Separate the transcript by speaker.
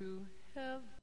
Speaker 1: to heaven.